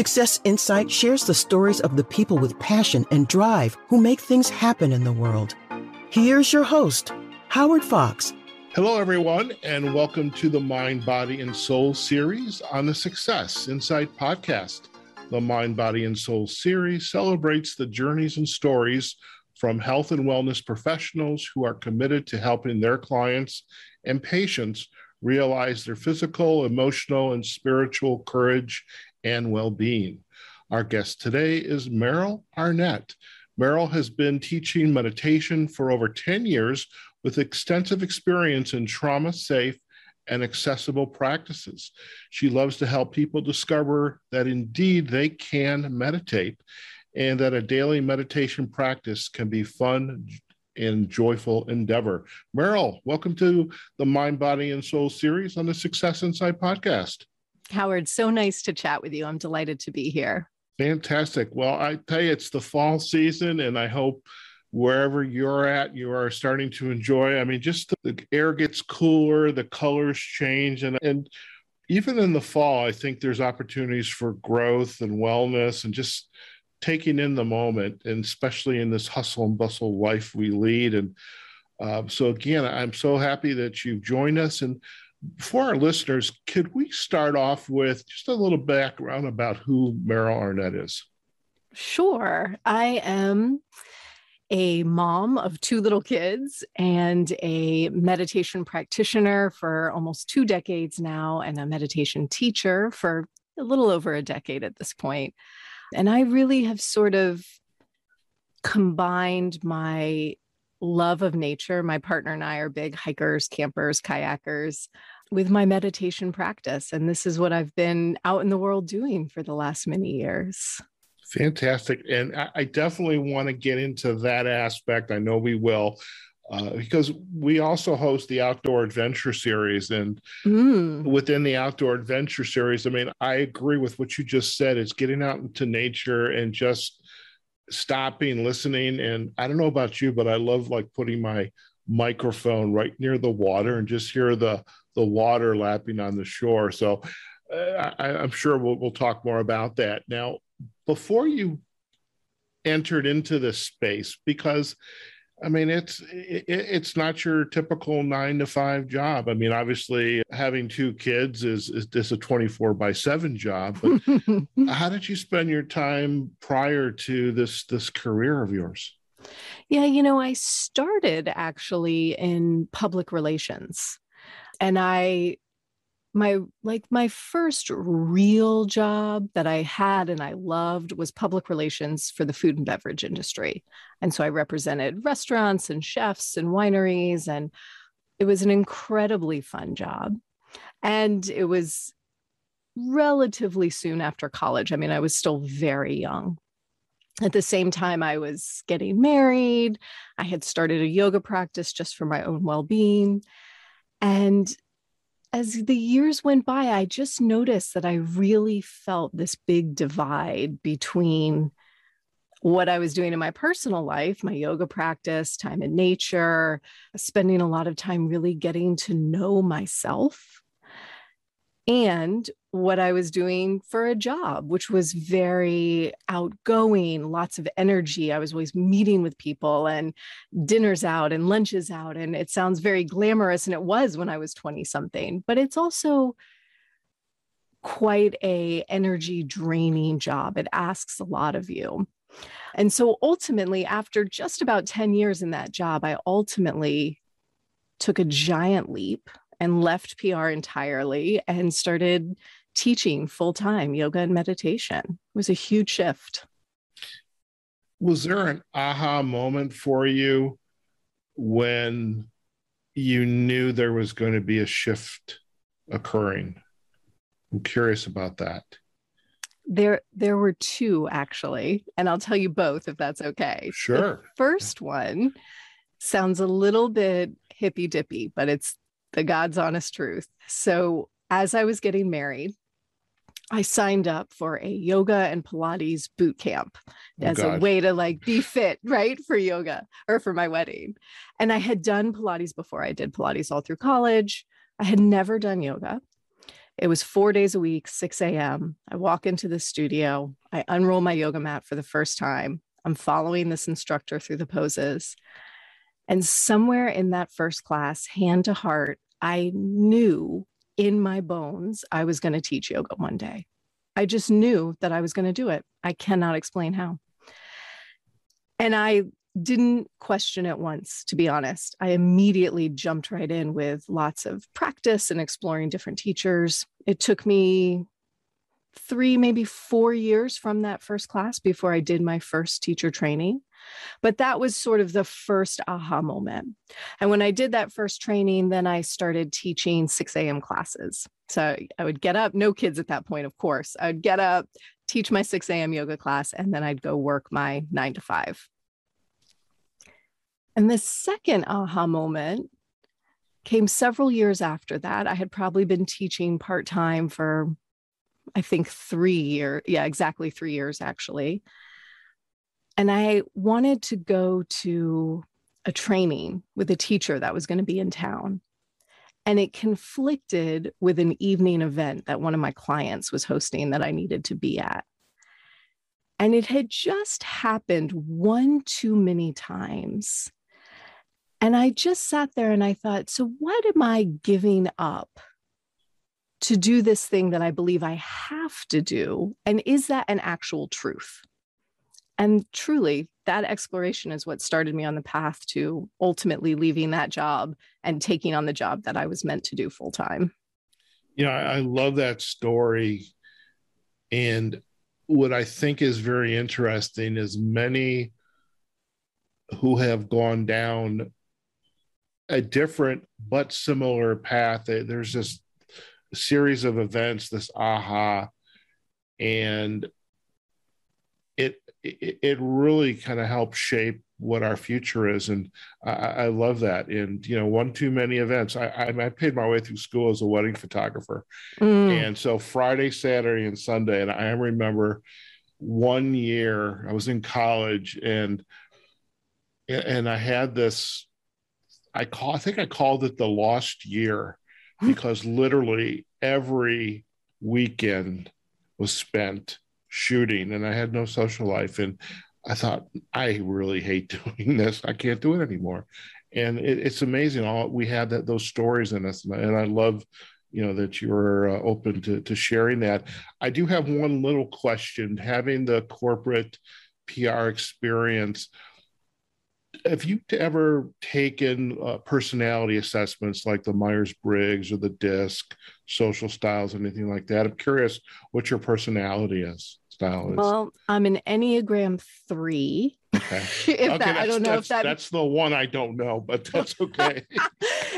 Success Insight shares the stories of the people with passion and drive who make things happen in the world. Here's your host, Howard Fox. Hello, everyone, and welcome to the Mind, Body, and Soul series on the Success Insight podcast. The Mind, Body, and Soul series celebrates the journeys and stories from health and wellness professionals who are committed to helping their clients and patients realize their physical, emotional, and spiritual courage and well being. Our guest today is Merrill Arnett. Merrill has been teaching meditation for over 10 years with extensive experience in trauma safe and accessible practices. She loves to help people discover that indeed they can meditate and that a daily meditation practice can be fun and joyful endeavor. Merrill, welcome to the Mind, Body, and Soul series on the Success Insight podcast. Howard, so nice to chat with you. I'm delighted to be here. Fantastic. Well, I tell you, it's the fall season, and I hope wherever you're at, you are starting to enjoy. I mean, just the, air gets cooler, the colors change, and and even in the fall, I think there's opportunities for growth and wellness and just taking in the moment, and especially in this hustle and bustle life we lead. And uh, so, again, I'm so happy that you've joined us. And for our listeners, could we start off with just a little background about who Merrill Arnett is? Sure. I am a mom of two little kids and a meditation practitioner for almost two decades now, and a meditation teacher for a little over a decade at this point. And I really have sort of combined my love of nature. My partner and I are big hikers, campers, kayakers with my meditation practice. And this is what I've been out in the world doing for the last many years. Fantastic. And I definitely want to get into that aspect. I know we will. Uh, because we also host the outdoor adventure series and mm. within the outdoor adventure series i mean i agree with what you just said it's getting out into nature and just stopping listening and i don't know about you but i love like putting my microphone right near the water and just hear the the water lapping on the shore. So uh, I, i'm sure we'll, we'll talk more about that. Now before you entered into this space because I mean, it's it, it's not your typical nine to five job. I mean, obviously, having two kids is is, is a twenty four by seven job. But how did you spend your time prior to this this career of yours? Yeah, you know, I started actually in public relations, and I my like my first real job that I had and I loved was public relations for the food and beverage industry. And so I represented restaurants and chefs and wineries and it was an incredibly fun job. And it was relatively soon after college. I mean, I was still very young. At the same time, I was getting married. I had started a yoga practice just for my own well being. And as the years went by, I just noticed that I really felt this big divide between what I was doing in my personal life, my yoga practice, time in nature, spending a lot of time really getting to know myself and what I was doing for a job, which was very outgoing, lots of energy. I was always meeting with people and dinners out and lunches out. And it sounds very glamorous, and it was when I was 20 something, but it's also quite a energy draining job. It asks a lot of you. And so ultimately, after just about 10 years in that job, I ultimately took a giant leap and left PR entirely and started teaching full time yoga and meditation. It was a huge shift. Was there an aha moment for you when you knew there was going to be a shift occurring? I'm curious about that. There, there were two actually, and I'll tell you both if that's okay. Sure. The first one sounds a little bit hippy dippy, but it's the God's honest truth. So, as I was getting married, I signed up for a yoga and Pilates boot camp oh, as God. a way to like be fit, right? For yoga or for my wedding. And I had done Pilates before. I did Pilates all through college. I had never done yoga. It was four days a week, 6 a.m. I walk into the studio, I unroll my yoga mat for the first time. I'm following this instructor through the poses. And somewhere in that first class, hand to heart, I knew in my bones I was going to teach yoga one day. I just knew that I was going to do it. I cannot explain how. And I didn't question it once, to be honest. I immediately jumped right in with lots of practice and exploring different teachers. It took me three, maybe four years from that first class before I did my first teacher training. But that was sort of the first aha moment. And when I did that first training, then I started teaching 6 a.m. classes. So I would get up, no kids at that point, of course. I would get up, teach my 6 a.m. yoga class, and then I'd go work my nine to five. And the second aha moment came several years after that. I had probably been teaching part time for, I think, three years. Yeah, exactly three years, actually. And I wanted to go to a training with a teacher that was going to be in town. And it conflicted with an evening event that one of my clients was hosting that I needed to be at. And it had just happened one too many times and I just sat there and I thought, so what am I giving up to do this thing that I believe I have to do? And is that an actual truth? And truly, that exploration is what started me on the path to ultimately leaving that job and taking on the job that I was meant to do full time. You know, I love that story. And what I think is very interesting is many who have gone down a different but similar path. There's this series of events, this aha, and it it, it really kind of helps shape what our future is, and I, I, love that. And you know, one too many events. I, I, I paid my way through school as a wedding photographer, mm. and so Friday, Saturday, and Sunday, and I remember one year I was in college and and I had this I call I think I called it the lost year. Because literally every weekend was spent shooting and I had no social life and I thought I really hate doing this. I can't do it anymore. And it, it's amazing all we had that those stories in us and I, and I love you know that you're uh, open to, to sharing that. I do have one little question having the corporate PR experience have you ever taken uh, personality assessments like the Myers Briggs or the DISC, social styles, anything like that? I'm curious what your personality is style is. Well, I'm an Enneagram three. Okay. if okay, that, I don't know if that that's the one I don't know, but that's okay.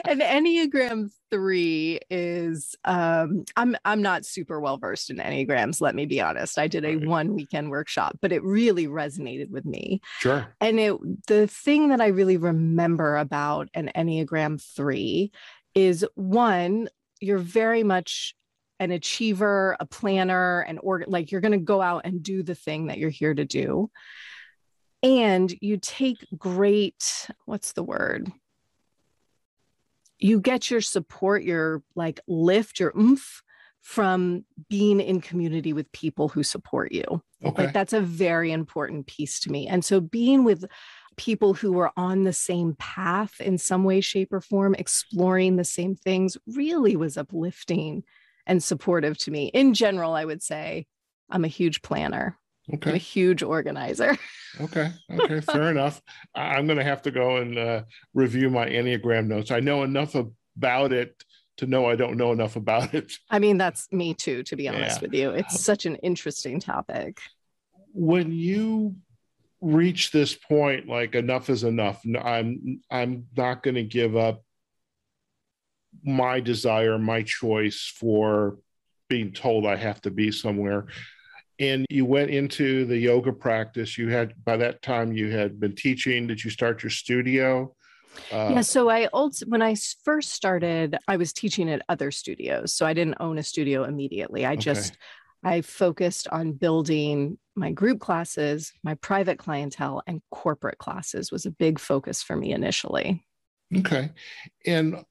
an Enneagram three is um I'm I'm not super well versed in Enneagrams, let me be honest. I did a right. one weekend workshop, but it really resonated with me. Sure. And it the thing that I really remember about an Enneagram three is one, you're very much an achiever, a planner, and like you're going to go out and do the thing that you're here to do. And you take great, what's the word? You get your support, your like lift, your oomph from being in community with people who support you. Okay. Like that's a very important piece to me. And so being with people who are on the same path in some way, shape, or form, exploring the same things really was uplifting and supportive to me. In general, I would say I'm a huge planner. Okay. I'm a huge organizer. okay. Okay. Fair enough. I'm going to have to go and uh, review my Enneagram notes. I know enough about it to know I don't know enough about it. I mean, that's me too, to be honest yeah. with you. It's such an interesting topic. When you reach this point, like enough is enough, I'm I'm not going to give up my desire, my choice for being told I have to be somewhere. And you went into the yoga practice. You had, by that time, you had been teaching. Did you start your studio? Uh, yeah. So I also, when I first started, I was teaching at other studios. So I didn't own a studio immediately. I okay. just, I focused on building my group classes, my private clientele, and corporate classes was a big focus for me initially. Okay. And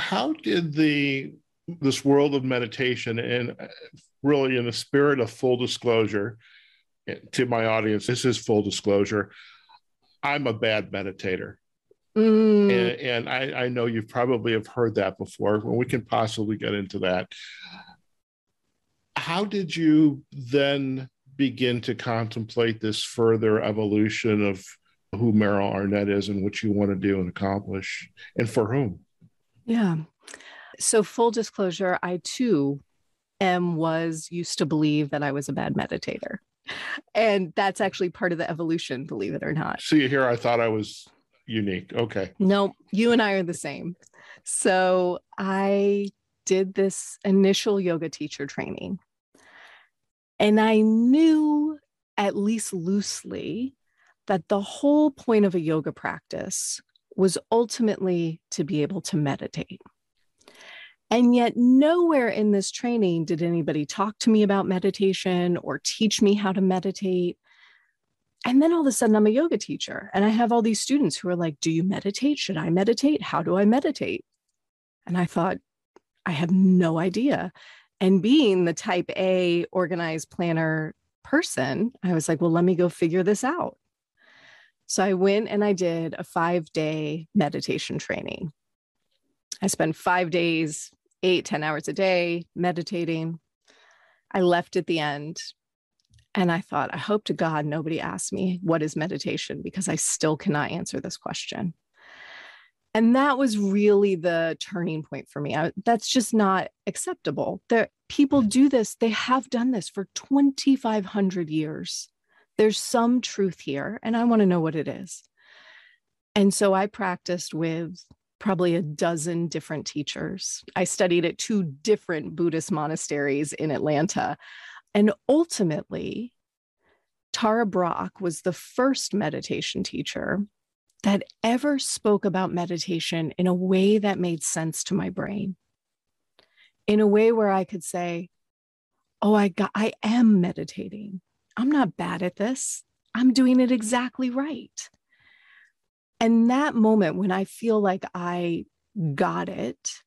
how did the this world of meditation and uh, really in the spirit of full disclosure eh, to my audience this is full disclosure i'm a bad meditator. Mm. and, and I, I, know you probably have heard that before when we can possibly get into that. How did you then begin to contemplate this further evolution of who Meryl Arnett is and what you want to do and accomplish and for whom yeah so full disclosure, I too am was used to believe that I was a bad meditator. And that's actually part of the evolution, believe it or not. See here, I thought I was unique. Okay. No, you and I are the same. So I did this initial yoga teacher training. And I knew, at least loosely, that the whole point of a yoga practice was ultimately to be able to meditate. And yet, nowhere in this training did anybody talk to me about meditation or teach me how to meditate. And then all of a sudden, I'm a yoga teacher and I have all these students who are like, Do you meditate? Should I meditate? How do I meditate? And I thought, I have no idea. And being the type A organized planner person, I was like, Well, let me go figure this out. So I went and I did a five day meditation training. I spent five days eight, ten hours a day meditating. I left at the end and I thought, I hope to God nobody asks me what is meditation because I still cannot answer this question. And that was really the turning point for me. I, that's just not acceptable. There, people do this, they have done this for 2,500 years. There's some truth here, and I want to know what it is. And so I practiced with probably a dozen different teachers. I studied at two different Buddhist monasteries in Atlanta. And ultimately, Tara Brach was the first meditation teacher that ever spoke about meditation in a way that made sense to my brain. In a way where I could say, "Oh, I got I am meditating. I'm not bad at this. I'm doing it exactly right." And that moment when I feel like I got it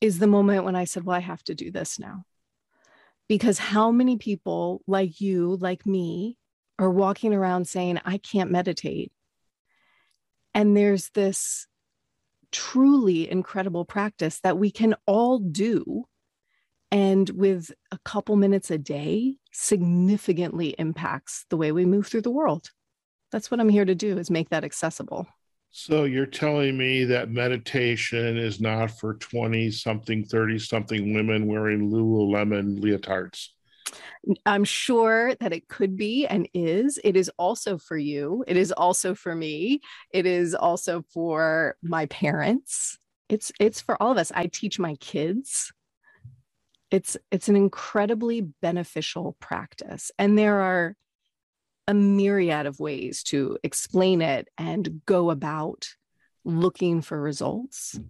is the moment when I said, Well, I have to do this now. Because how many people like you, like me, are walking around saying, I can't meditate? And there's this truly incredible practice that we can all do. And with a couple minutes a day, significantly impacts the way we move through the world that's what I'm here to do is make that accessible. So you're telling me that meditation is not for 20 something, 30 something women wearing Lululemon leotards. I'm sure that it could be and is. It is also for you. It is also for me. It is also for my parents. It's it's for all of us. I teach my kids. It's it's an incredibly beneficial practice. And there are a myriad of ways to explain it and go about looking for results. Mm.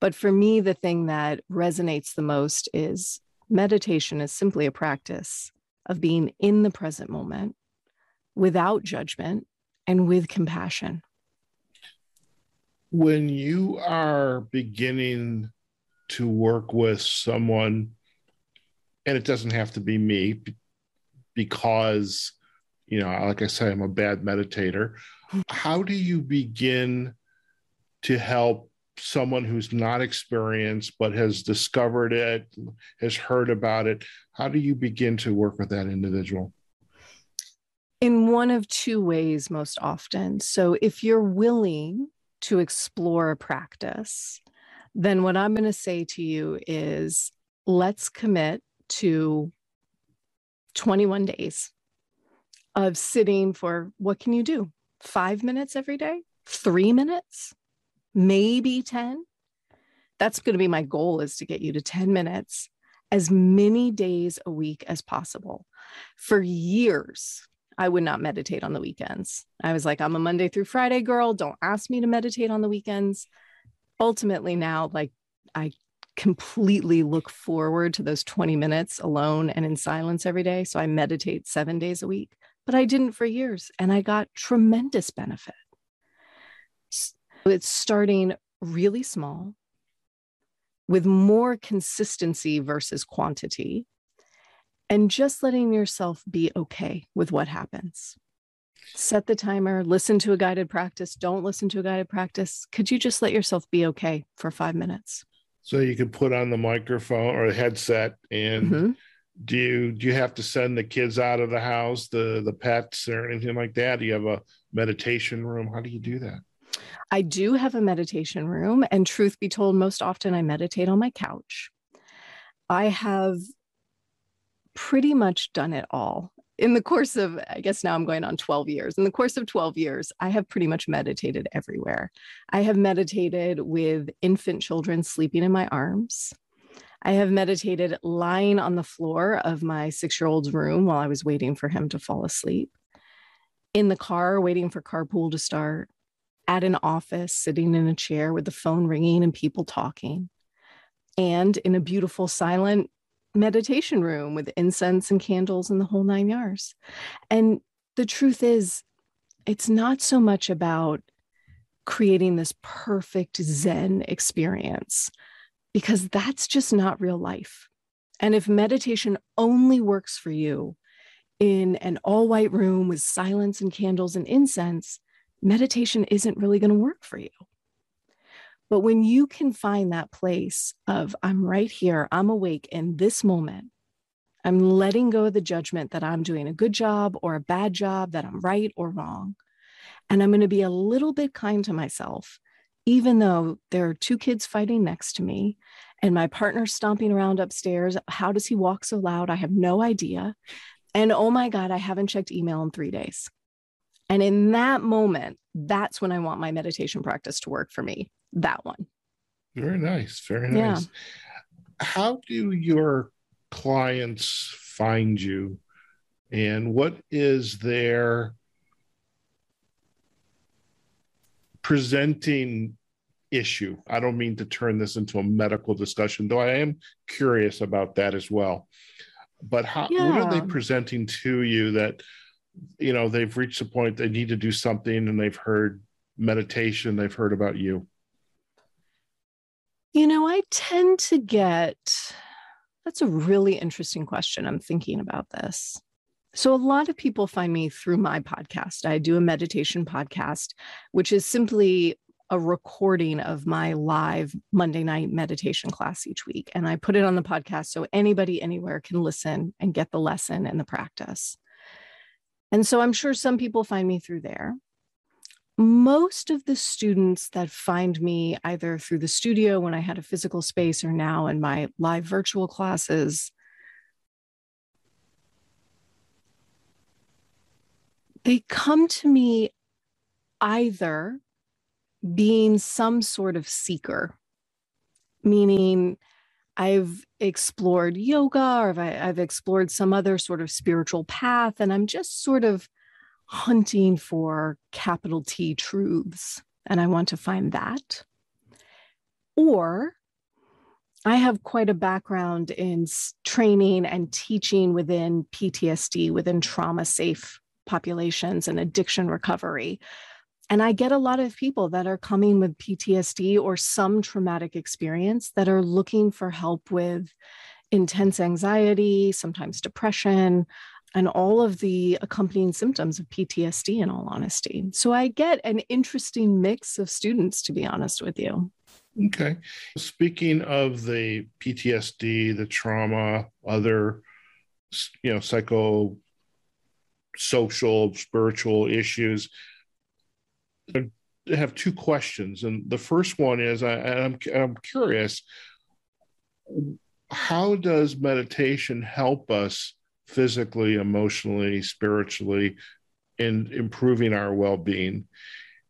But for me, the thing that resonates the most is meditation is simply a practice of being in the present moment without judgment and with compassion. When you are beginning to work with someone, and it doesn't have to be me because you know, like I say, I'm a bad meditator. How do you begin to help someone who's not experienced but has discovered it, has heard about it? How do you begin to work with that individual? In one of two ways, most often. So, if you're willing to explore a practice, then what I'm going to say to you is let's commit to 21 days of sitting for what can you do? Five minutes every day? Three minutes? Maybe 10? That's going to be my goal is to get you to 10 minutes as many days a week as possible. For years, I would not meditate on the weekends. I was like, I'm a Monday through Friday girl. Don't ask me to meditate on the weekends. Ultimately, now, like, I completely look forward to those 20 minutes alone and in silence every day. So I meditate seven days a week but I didn't for years and I got tremendous benefit. So It's starting really small, with more consistency versus quantity, and just letting yourself be okay with what happens. Set the timer, listen to a guided practice, don't listen to a guided practice. Could you just let yourself be okay for five minutes? So you could put on the microphone or headset and mm-hmm. do you do you have to send the kids out of the house, the the pets or anything like that? Do you have a meditation room? How do you do that? I do have a meditation room, and truth be told, most often I meditate on my couch. I have pretty much done it all. In the course of, I guess now I'm going on 12 years. In the course of 12 years, I have pretty much meditated everywhere. I have meditated with infant children sleeping in my arms. I have meditated lying on the floor of my six year old's room while I was waiting for him to fall asleep, in the car, waiting for carpool to start, at an office, sitting in a chair with the phone ringing and people talking, and in a beautiful, silent meditation room with incense and candles and the whole nine yards. And the truth is, it's not so much about creating this perfect Zen experience, because that's just not real life. And if meditation only works for you in an all white room with silence and candles and incense, meditation isn't really going to work for you. But when you can find that place of, I'm right here, I'm awake in this moment, I'm letting go of the judgment that I'm doing a good job or a bad job, that I'm right or wrong. And I'm going to be a little bit kind to myself, even though there are two kids fighting next to me and my partner's stomping around upstairs. How does he walk so loud? I have no idea. And oh my God, I haven't checked email in three days. And in that moment, that's when I want my meditation practice to work for me. That one. Very nice. Very nice. Yeah. How do your clients find you? And what is their presenting issue? I don't mean to turn this into a medical discussion, though I am curious about that as well. But how, yeah. what are they presenting to you that you know they've reached a point they need to do something and they've heard meditation they've heard about you you know i tend to get that's a really interesting question i'm thinking about this so a lot of people find me through my podcast i do a meditation podcast which is simply a recording of my live Monday night meditation class each week. And I put it on the podcast so anybody anywhere can listen and get the lesson and the practice. And so I'm sure some people find me through there. Most of the students that find me either through the studio when I had a physical space or now in my live virtual classes, they come to me either being some sort of seeker, meaning I've explored yoga or I've explored some other sort of spiritual path, and I'm just sort of hunting for capital T truths, and I want to find that. Or I have quite a background in training and teaching within PTSD, within trauma safe populations and addiction recovery. And I get a lot of people that are coming with PTSD or some traumatic experience that are looking for help with intense anxiety, sometimes depression, and all of the accompanying symptoms of PTSD, in all honesty. So I get an interesting mix of students, to be honest with you. Okay. Speaking of the PTSD, the trauma, other, you know, psycho, social, spiritual issues, I have two questions, and the first one is I, am I'm, I'm curious how does meditation help us physically, emotionally, spiritually and improving our well-being?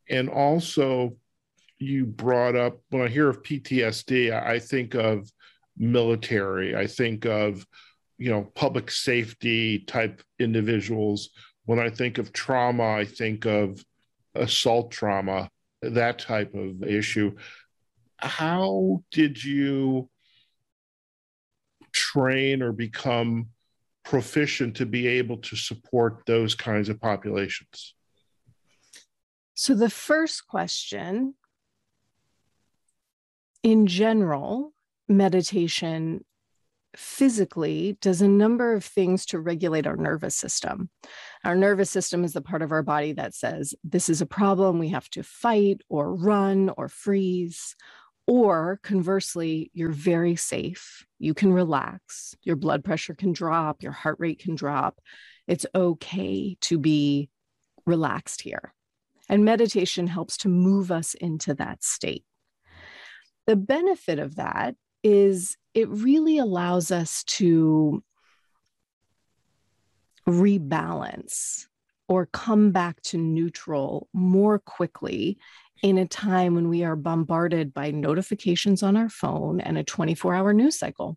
And also, you brought up when I hear of PTSD, I think of military, I think of you know public safety type individuals. When I think of trauma, I think of assault trauma, that type of issue. How did you train or become proficient to be able to support those kinds of populations? So, the first question in general, meditation physically does a number of things to regulate our nervous system. Our nervous system is the part of our body that says, This is a problem, we have to fight or run or freeze. Or conversely, you're very safe. You can relax. Your blood pressure can drop. Your heart rate can drop. It's okay to be relaxed here. And meditation helps to move us into that state. The benefit of that is it really allows us to rebalance or come back to neutral more quickly in a time when we are bombarded by notifications on our phone and a 24 hour news cycle.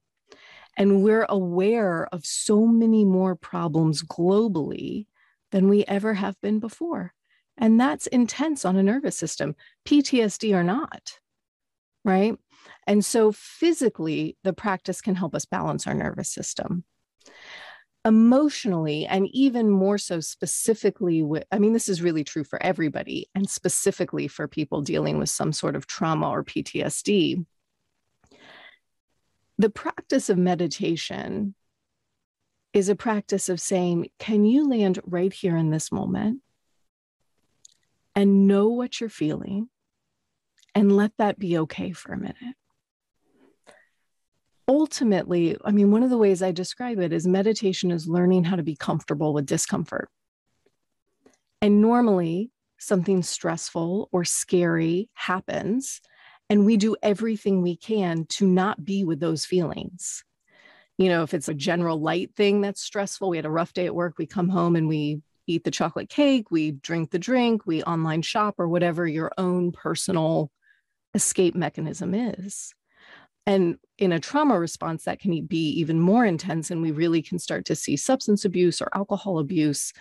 And we're aware of so many more problems globally than we ever have been before. And that's intense on a nervous system, PTSD or not. Right. And so physically, the practice can help us balance our nervous system emotionally and even more so specifically with i mean this is really true for everybody and specifically for people dealing with some sort of trauma or ptsd the practice of meditation is a practice of saying can you land right here in this moment and know what you're feeling and let that be okay for a minute ultimately, I mean, one of the ways I describe it is meditation is learning how to be comfortable with discomfort. And normally, something stressful or scary happens, and we do everything we can to not be with those feelings. You know, if it's a general light thing that's stressful, we had a rough day at work, we come home and we eat the chocolate cake, we drink the drink, we online shop, or whatever your own personal escape mechanism is. And in a trauma response, that can be even more intense, and we really can start to see substance abuse or alcohol abuse.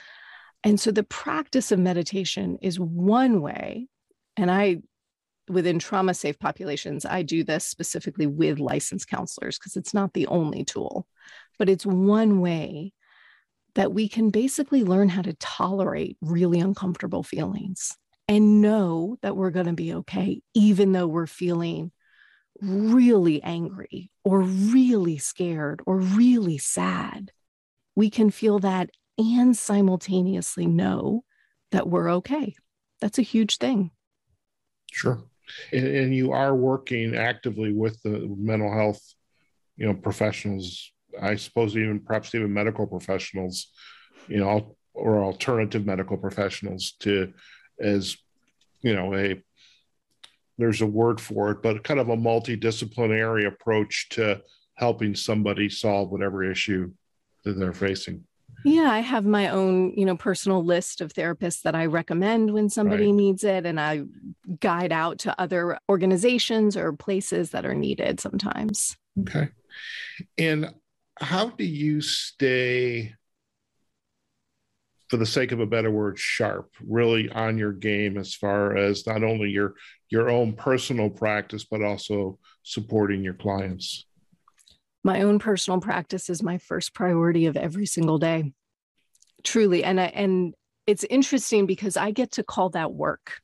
And so the practice of meditation is one way. And I, within trauma safe populations, I do this specifically with licensed counselors because it's not the only tool, but it's one way that we can basically learn how to tolerate really uncomfortable feelings and know that we're going to be okay, even though we're feeling really angry or really scared or really sad, we can feel that and simultaneously know that we're okay. That's a huge thing. Sure. And, and, you are working actively with the mental health, you know, professionals, I suppose even perhaps even medical professionals, you know, or alternative medical professionals to as you know a there's a word for it, but kind of a multidisciplinary approach to helping somebody solve whatever issue that they're facing. Yeah, I have my own, you know, personal list of therapists that I recommend when somebody right. needs it and I guide out to other organizations or places that are needed sometimes. Okay. And how do you stay for the sake of a better word sharp really on your game as far as not only your your own personal practice but also supporting your clients. My own personal practice is my first priority of every single day. Truly. And I, and it's interesting because i get to call that work.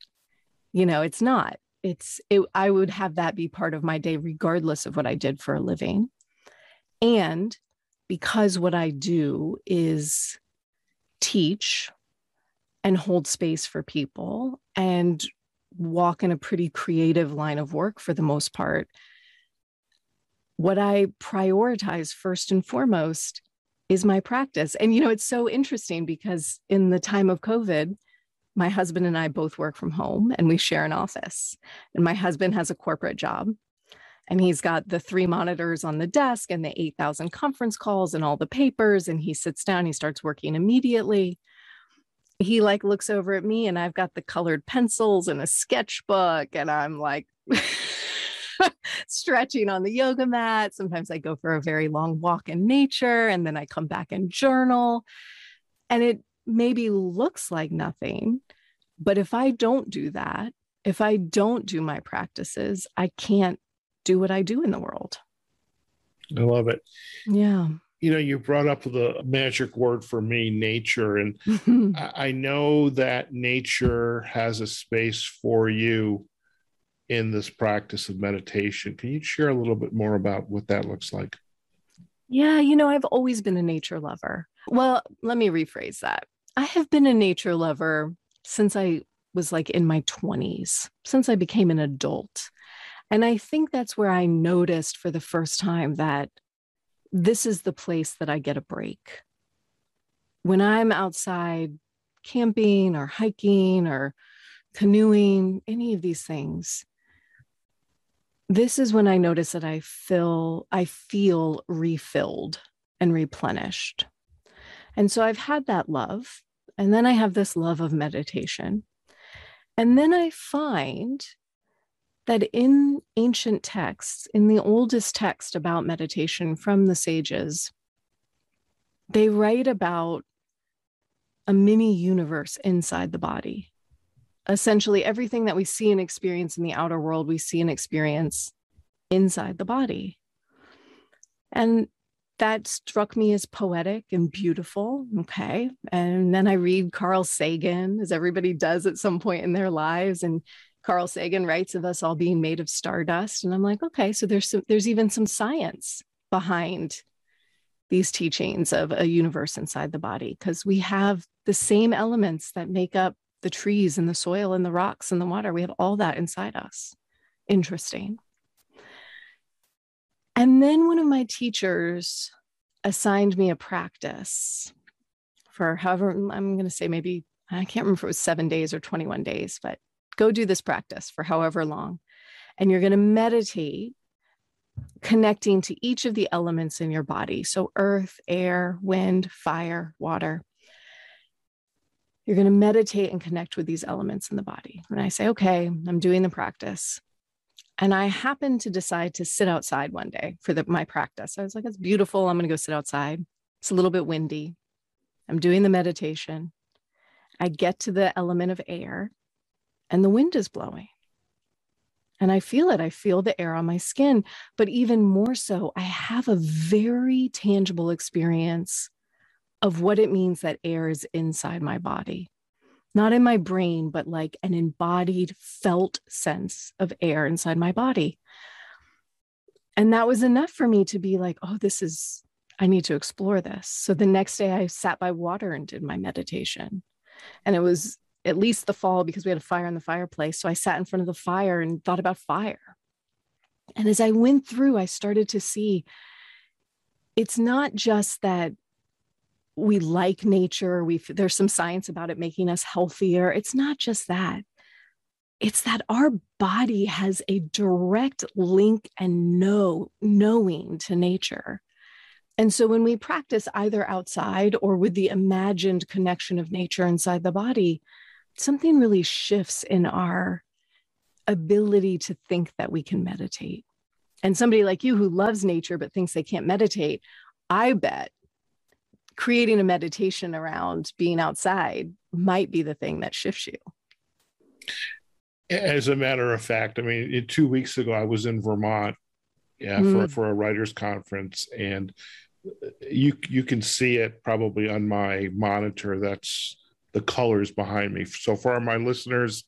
You know it's not. It's it, i would have that be part of my day regardless of what i did for a living. And because what i do is teach and hold space for people and walk in a pretty creative line of work for the most part. What I prioritize first and foremost is my practice. And, you know, it's so interesting because in the time of COVID, my husband and I both work from home and we share an office. And my husband has a corporate job and he's got the three monitors on the desk and the 8,000 conference calls and all the papers. And he sits down, he starts working immediately. He like looks over at me and I've got the colored pencils and a sketchbook and I'm like stretching on the yoga mat. Sometimes I go for a very long walk in nature and then I come back and journal. And it maybe looks like nothing, but if I don't do that, if I don't do my practices, I can't do what I do in the world. I love it. Yeah. You know, you brought up the magic word for me, nature. And I know that nature has a space for you in this practice of meditation. Can you share a little bit more about what that looks like? Yeah, you know, I've always been a nature lover. Well, let me rephrase that. I have been a nature lover since I was like in my 20s, since I became an adult. And I think that's where I noticed for the first time that this is the place that I get a break. When I'm outside camping or hiking or canoeing, any of these things, this is when I notice that I feel I feel refilled and replenished. And so I've had that love. And then I have this love of meditation. And then I find that in ancient texts, in the oldest text about meditation from the sages, they write about a mini universe inside the body essentially everything that we see and experience in the outer world, we see and experience inside the body. And that struck me as poetic and beautiful. Okay. And then I read Carl Sagan, as everybody does at some point in their lives. And Carl Sagan writes of us all being made of stardust. And I'm like, okay, so there's some, there's even some science behind these teachings of a universe inside the body, because we have the same elements that make up the trees and the soil and the rocks and the water. We have all that inside us. Interesting. And then one of my teachers assigned me a practice for however, I'm going to say maybe, I can't remember if it was seven days or 21 days, but go do this practice for however long. And you're going to meditate connecting to each of the elements in your body. So, earth, air, wind, fire, water you're going to meditate and connect with these elements in the body. And I say, okay, I'm doing the practice. And I happened to decide to sit outside one day for the, my practice. I was like, it's beautiful. I'm going to go sit outside. It's a little bit windy. I'm doing the meditation. I get to the element of air, and the wind is blowing. And I feel it. I feel the air on my skin. But even more so, I have a very tangible experience of what it means that air is inside my body, not in my brain, but like an embodied, felt sense of air inside my body. And that was enough for me to be like, oh, this is, I need to explore this. So the next day I sat by water and did my meditation. And it was at least the fall because we had a fire in the fireplace. So I sat in front of the fire and thought about fire. And as I went through, I started to see it's not just that we like nature we there's some science about it making us healthier it's not just that it's that our body has a direct link and know knowing to nature and so when we practice either outside or with the imagined connection of nature inside the body something really shifts in our ability to think that we can meditate and somebody like you who loves nature but thinks they can't meditate i bet creating a meditation around being outside might be the thing that shifts you. As a matter of fact, I mean, two weeks ago, I was in Vermont yeah, mm. for, for a writers conference and you you can see it probably on my monitor that's the colors behind me so for my listeners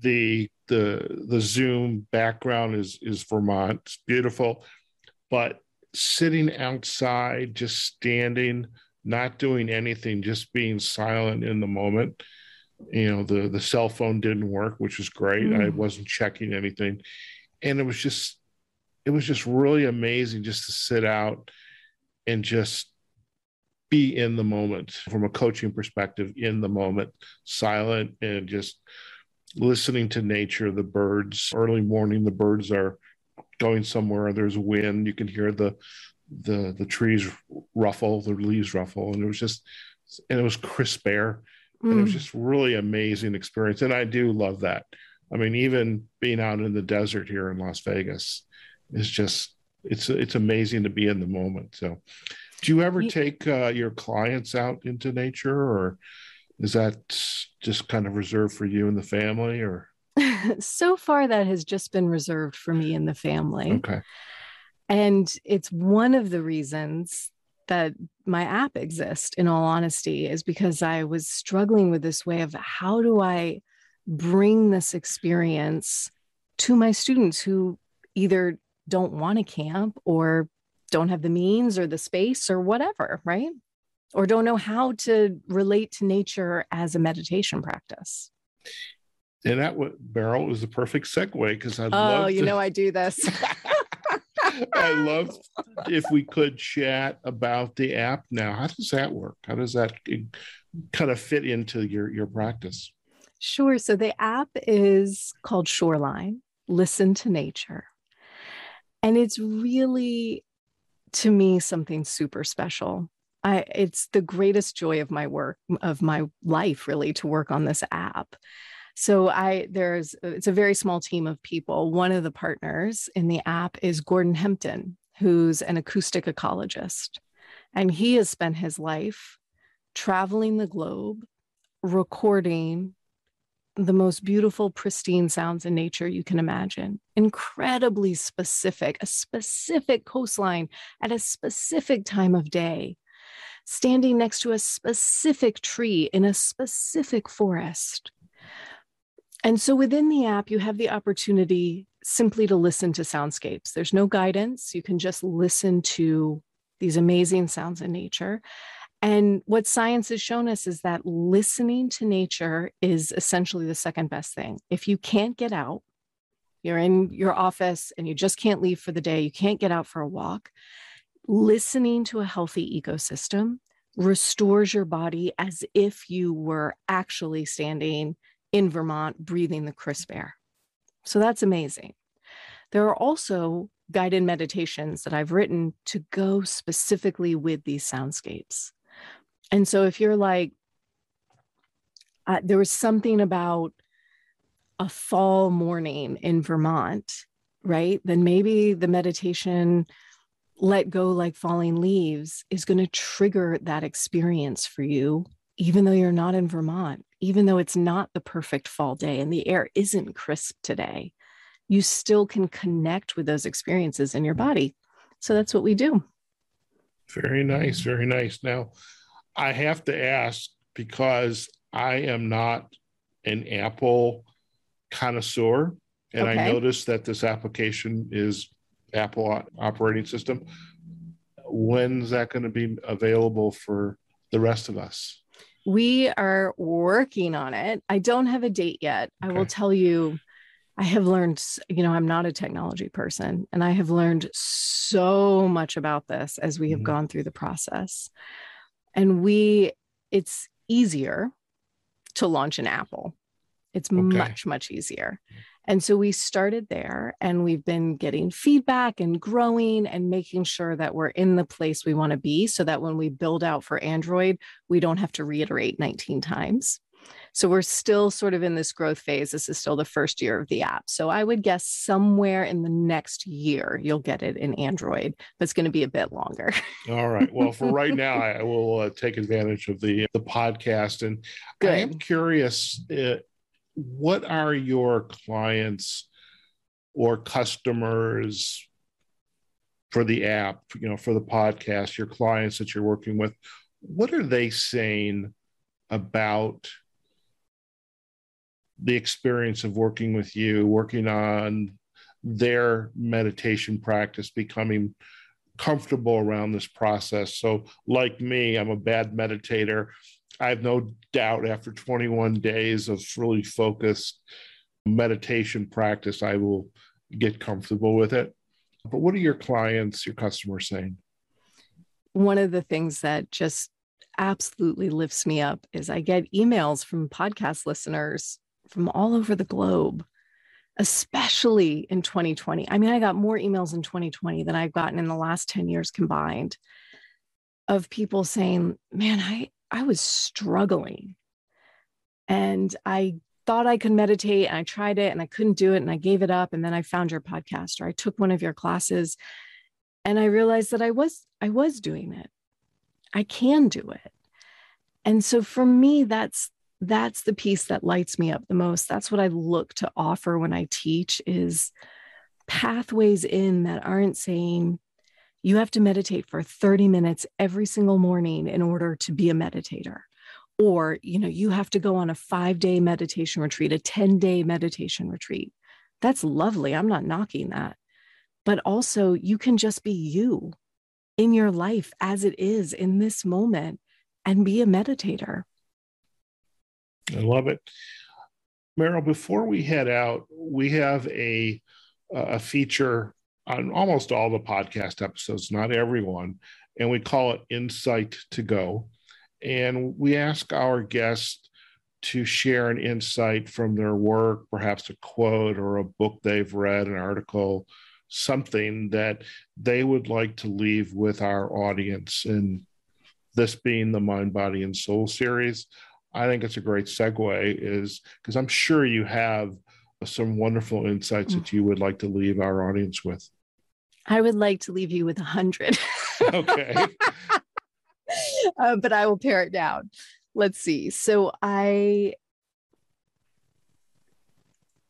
the the the zoom background is is vermont it's beautiful but sitting outside, just standing, not doing anything, just being silent in the moment. You know, the the cell phone didn't work, which was great. Mm. I wasn't checking anything. And it was just it was just really amazing just to sit out and just be in the moment from a coaching perspective in the moment silent and just listening to nature the birds early morning the birds are going somewhere there's wind you can hear the the the trees ruffle the leaves ruffle and it was just and it was crisp air mm. and it was mm. just really amazing experience and i do love that i mean even being out in the desert here in las vegas is just it's it's amazing to be in the moment so do you ever take uh, your clients out into nature or is that just kind of reserved for you and the family or so far, that has just been reserved for me and the family. Okay. And it's one of the reasons that my app exists, in all honesty, is because I was struggling with this way of how do I bring this experience to my students who either don't want to camp or don't have the means or the space or whatever, right? Or don't know how to relate to nature as a meditation practice. And that what Meryl is the perfect segue because I oh, love. you know, I do this. I love if we could chat about the app now. How does that work? How does that kind of fit into your your practice? Sure. So the app is called Shoreline. Listen to nature, and it's really, to me, something super special. I, it's the greatest joy of my work of my life, really, to work on this app so I there's it's a very small team of people. One of the partners in the app is Gordon Hempton, who's an acoustic ecologist. And he has spent his life traveling the globe, recording the most beautiful, pristine sounds in nature you can imagine. Incredibly specific, a specific coastline at a specific time of day, standing next to a specific tree in a specific forest. And so within the app, you have the opportunity simply to listen to soundscapes. There's no guidance. You can just listen to these amazing sounds in nature. And what science has shown us is that listening to nature is essentially the second best thing. If you can't get out, you're in your office and you just can't leave for the day, you can't get out for a walk, listening to a healthy ecosystem restores your body as if you were actually standing in Vermont breathing the crisp air. So that's amazing. There are also guided meditations that I've written to go specifically with these soundscapes. And so if you're like, uh, there was something about a fall morning in Vermont, right? Then maybe the meditation, let go like falling leaves, is going to trigger that experience for you, even though you're not in Vermont even though it's not the perfect fall day and the air isn't crisp today, you still can connect with those experiences in your body. So that's what we do. Very nice. Very nice. Now, I have to ask because I am not an Apple connoisseur, and okay. I noticed that this application is Apple operating system. When's that going to be available for the rest of us? We are working on it. I don't have a date yet. Okay. I will tell you, I have learned, you know, I'm not a technology person, and I have learned so much about this as we have mm-hmm. gone through the process. And we, it's easier to launch an Apple. It's okay. much, much easier. And so we started there and we've been getting feedback and growing and making sure that we're in the place we want to be so that when we build out for Android, we don't have to reiterate 19 times. So we're still sort of in this growth phase. This is still the first year of the app. So I would guess somewhere in the next year, you'll get it in Android, but it's going to be a bit longer. All right. Well, for right now, I will uh, take advantage of the the podcast. And Good. I am curious. Uh, what are your clients or customers for the app, you know, for the podcast, your clients that you're working with, what are they saying about the experience of working with you, working on their meditation practice, becoming comfortable around this process? So, like me, I'm a bad meditator. I have no doubt after 21 days of really focused meditation practice, I will get comfortable with it. But what are your clients, your customers saying? One of the things that just absolutely lifts me up is I get emails from podcast listeners from all over the globe, especially in 2020. I mean, I got more emails in 2020 than I've gotten in the last 10 years combined of people saying, Man, I, I was struggling. And I thought I could meditate and I tried it and I couldn't do it and I gave it up. And then I found your podcast or I took one of your classes and I realized that I was I was doing it. I can do it. And so for me, that's that's the piece that lights me up the most. That's what I look to offer when I teach is pathways in that aren't saying, you have to meditate for 30 minutes every single morning in order to be a meditator or you know you have to go on a 5 day meditation retreat a 10 day meditation retreat That's lovely. I'm not knocking that. But also, you can just be you in your life as it is in this moment and be a meditator. I love it. Meryl, before we head out, we have a, a feature on almost all the podcast episodes, not everyone, and we call it Insight to Go. And we ask our guests to share an insight from their work, perhaps a quote or a book they've read, an article, something that they would like to leave with our audience. And this being the Mind, Body, and Soul series, I think it's a great segue, is because I'm sure you have some wonderful insights mm-hmm. that you would like to leave our audience with. I would like to leave you with a hundred. okay. uh, but I will pare it down. Let's see. So I,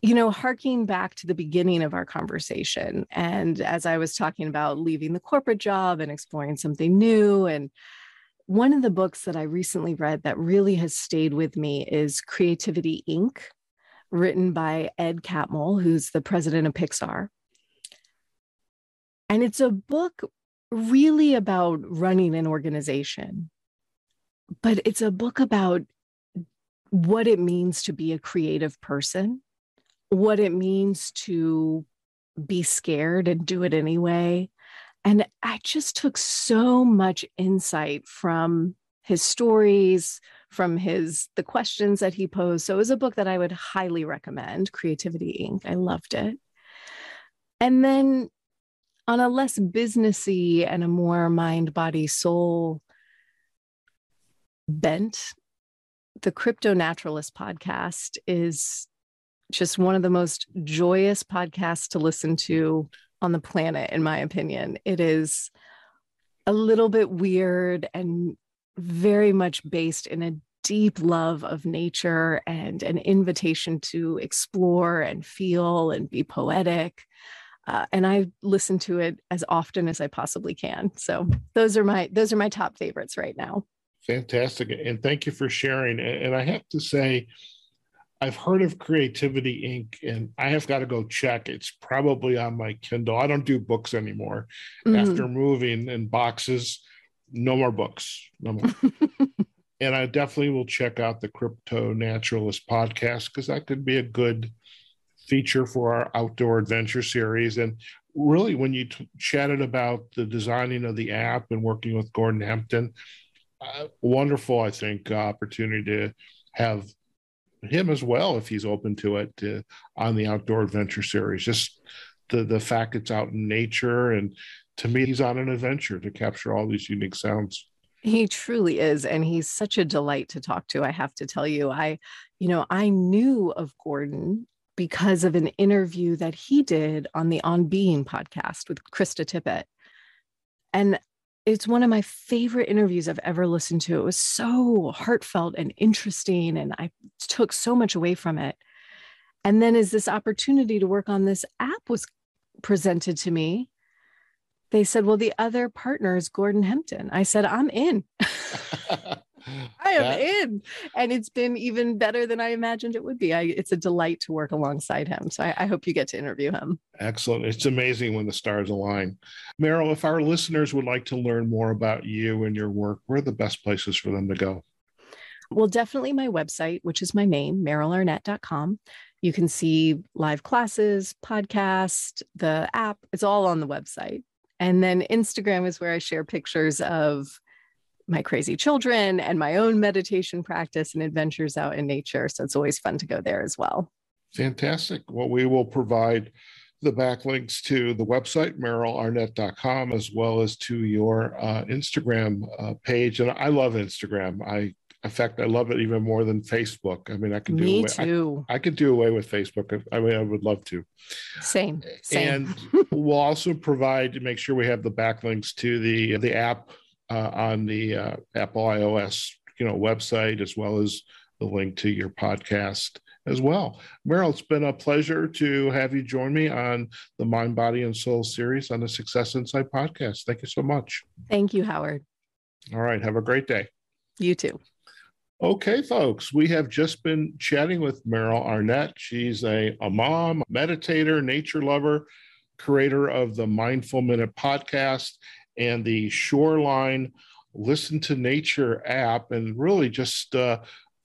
you know, harking back to the beginning of our conversation, and as I was talking about leaving the corporate job and exploring something new, and one of the books that I recently read that really has stayed with me is Creativity Inc., written by Ed Catmull, who's the president of Pixar. And it's a book really about running an organization, but it's a book about what it means to be a creative person, what it means to be scared and do it anyway. And I just took so much insight from his stories, from his the questions that he posed. So it was a book that I would highly recommend, Creativity Inc. I loved it. And then on a less businessy and a more mind, body, soul bent, the Crypto Naturalist podcast is just one of the most joyous podcasts to listen to on the planet, in my opinion. It is a little bit weird and very much based in a deep love of nature and an invitation to explore and feel and be poetic. Uh, and I listen to it as often as I possibly can. So those are my those are my top favorites right now. Fantastic, and thank you for sharing. And I have to say, I've heard of Creativity Inc., and I have got to go check. It's probably on my Kindle. I don't do books anymore. Mm. After moving in boxes, no more books. No more. and I definitely will check out the Crypto Naturalist podcast because that could be a good feature for our outdoor adventure series. And really, when you t- chatted about the designing of the app and working with Gordon Hempton, uh, wonderful, I think, uh, opportunity to have him as well, if he's open to it, on the outdoor adventure series. Just the the fact it's out in nature, and to me, he's on an adventure to capture all these unique sounds. He truly is. And he's such a delight to talk to. I have to tell you, I, you know, I knew of Gordon because of an interview that he did on the On Being podcast with Krista Tippett. And it's one of my favorite interviews I've ever listened to. It was so heartfelt and interesting, and I took so much away from it. And then, as this opportunity to work on this app was presented to me, they said, Well, the other partner is Gordon Hempton. I said, I'm in. I am that, in. And it's been even better than I imagined it would be. I, it's a delight to work alongside him. So I, I hope you get to interview him. Excellent. It's amazing when the stars align. Meryl, if our listeners would like to learn more about you and your work, where are the best places for them to go? Well, definitely my website, which is my name, merylarnett.com. You can see live classes, podcast, the app. It's all on the website. And then Instagram is where I share pictures of my crazy children and my own meditation practice and adventures out in nature. So it's always fun to go there as well. Fantastic. Well, we will provide the backlinks to the website, merylarnett.com, as well as to your uh, Instagram uh, page. And I love Instagram. I, in fact, I love it even more than Facebook. I mean, I can do Me away, too. I, I could do away with Facebook. I mean, I would love to. Same. Same. And we'll also provide to make sure we have the backlinks to the the app uh, on the uh, Apple iOS you know website as well as the link to your podcast as well. Meryl, it's been a pleasure to have you join me on the Mind, Body, and Soul series on the Success Insight podcast. Thank you so much. Thank you, Howard. All right. Have a great day. You too. Okay, folks, we have just been chatting with Meryl Arnett. She's a, a mom, meditator, nature lover, creator of the Mindful Minute podcast and the Shoreline Listen to Nature app, and really just uh,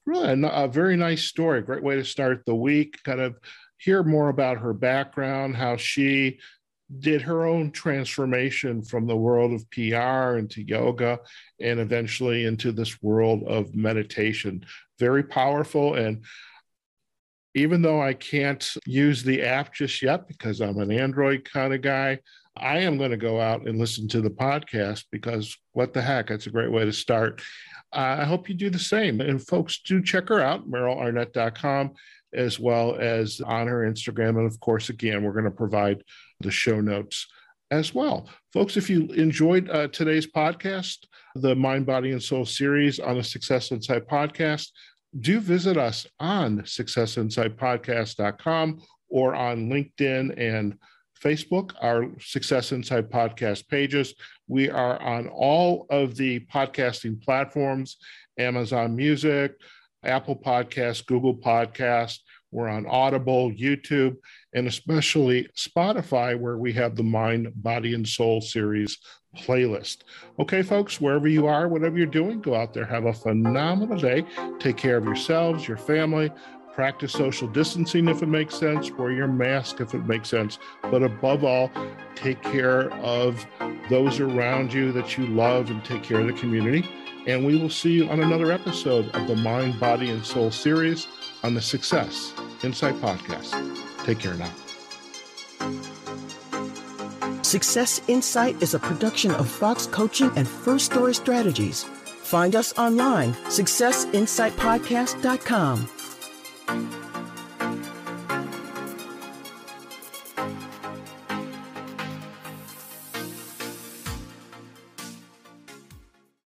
really a, a very nice story. Great way to start the week. Kind of hear more about her background, how she did her own transformation from the world of PR into yoga and eventually into this world of meditation. Very powerful. And even though I can't use the app just yet because I'm an Android kind of guy, I am going to go out and listen to the podcast because what the heck, that's a great way to start. I hope you do the same. And folks, do check her out, merylarnett.com, as well as on her Instagram. And of course, again, we're going to provide the show notes as well. Folks, if you enjoyed uh, today's podcast, the Mind, Body, and Soul series on the Success Insight podcast, do visit us on successinsightpodcast.com or on LinkedIn and Facebook, our Success Insight podcast pages. We are on all of the podcasting platforms Amazon Music, Apple Podcast, Google Podcast. We're on Audible, YouTube, and especially Spotify, where we have the Mind, Body, and Soul series playlist. Okay, folks, wherever you are, whatever you're doing, go out there, have a phenomenal day. Take care of yourselves, your family. Practice social distancing if it makes sense, wear your mask if it makes sense. But above all, take care of those around you that you love and take care of the community. And we will see you on another episode of the Mind, Body, and Soul series on the Success Insight Podcast. Take care now. Success Insight is a production of Fox Coaching and First Story Strategies. Find us online, successinsightpodcast.com thank you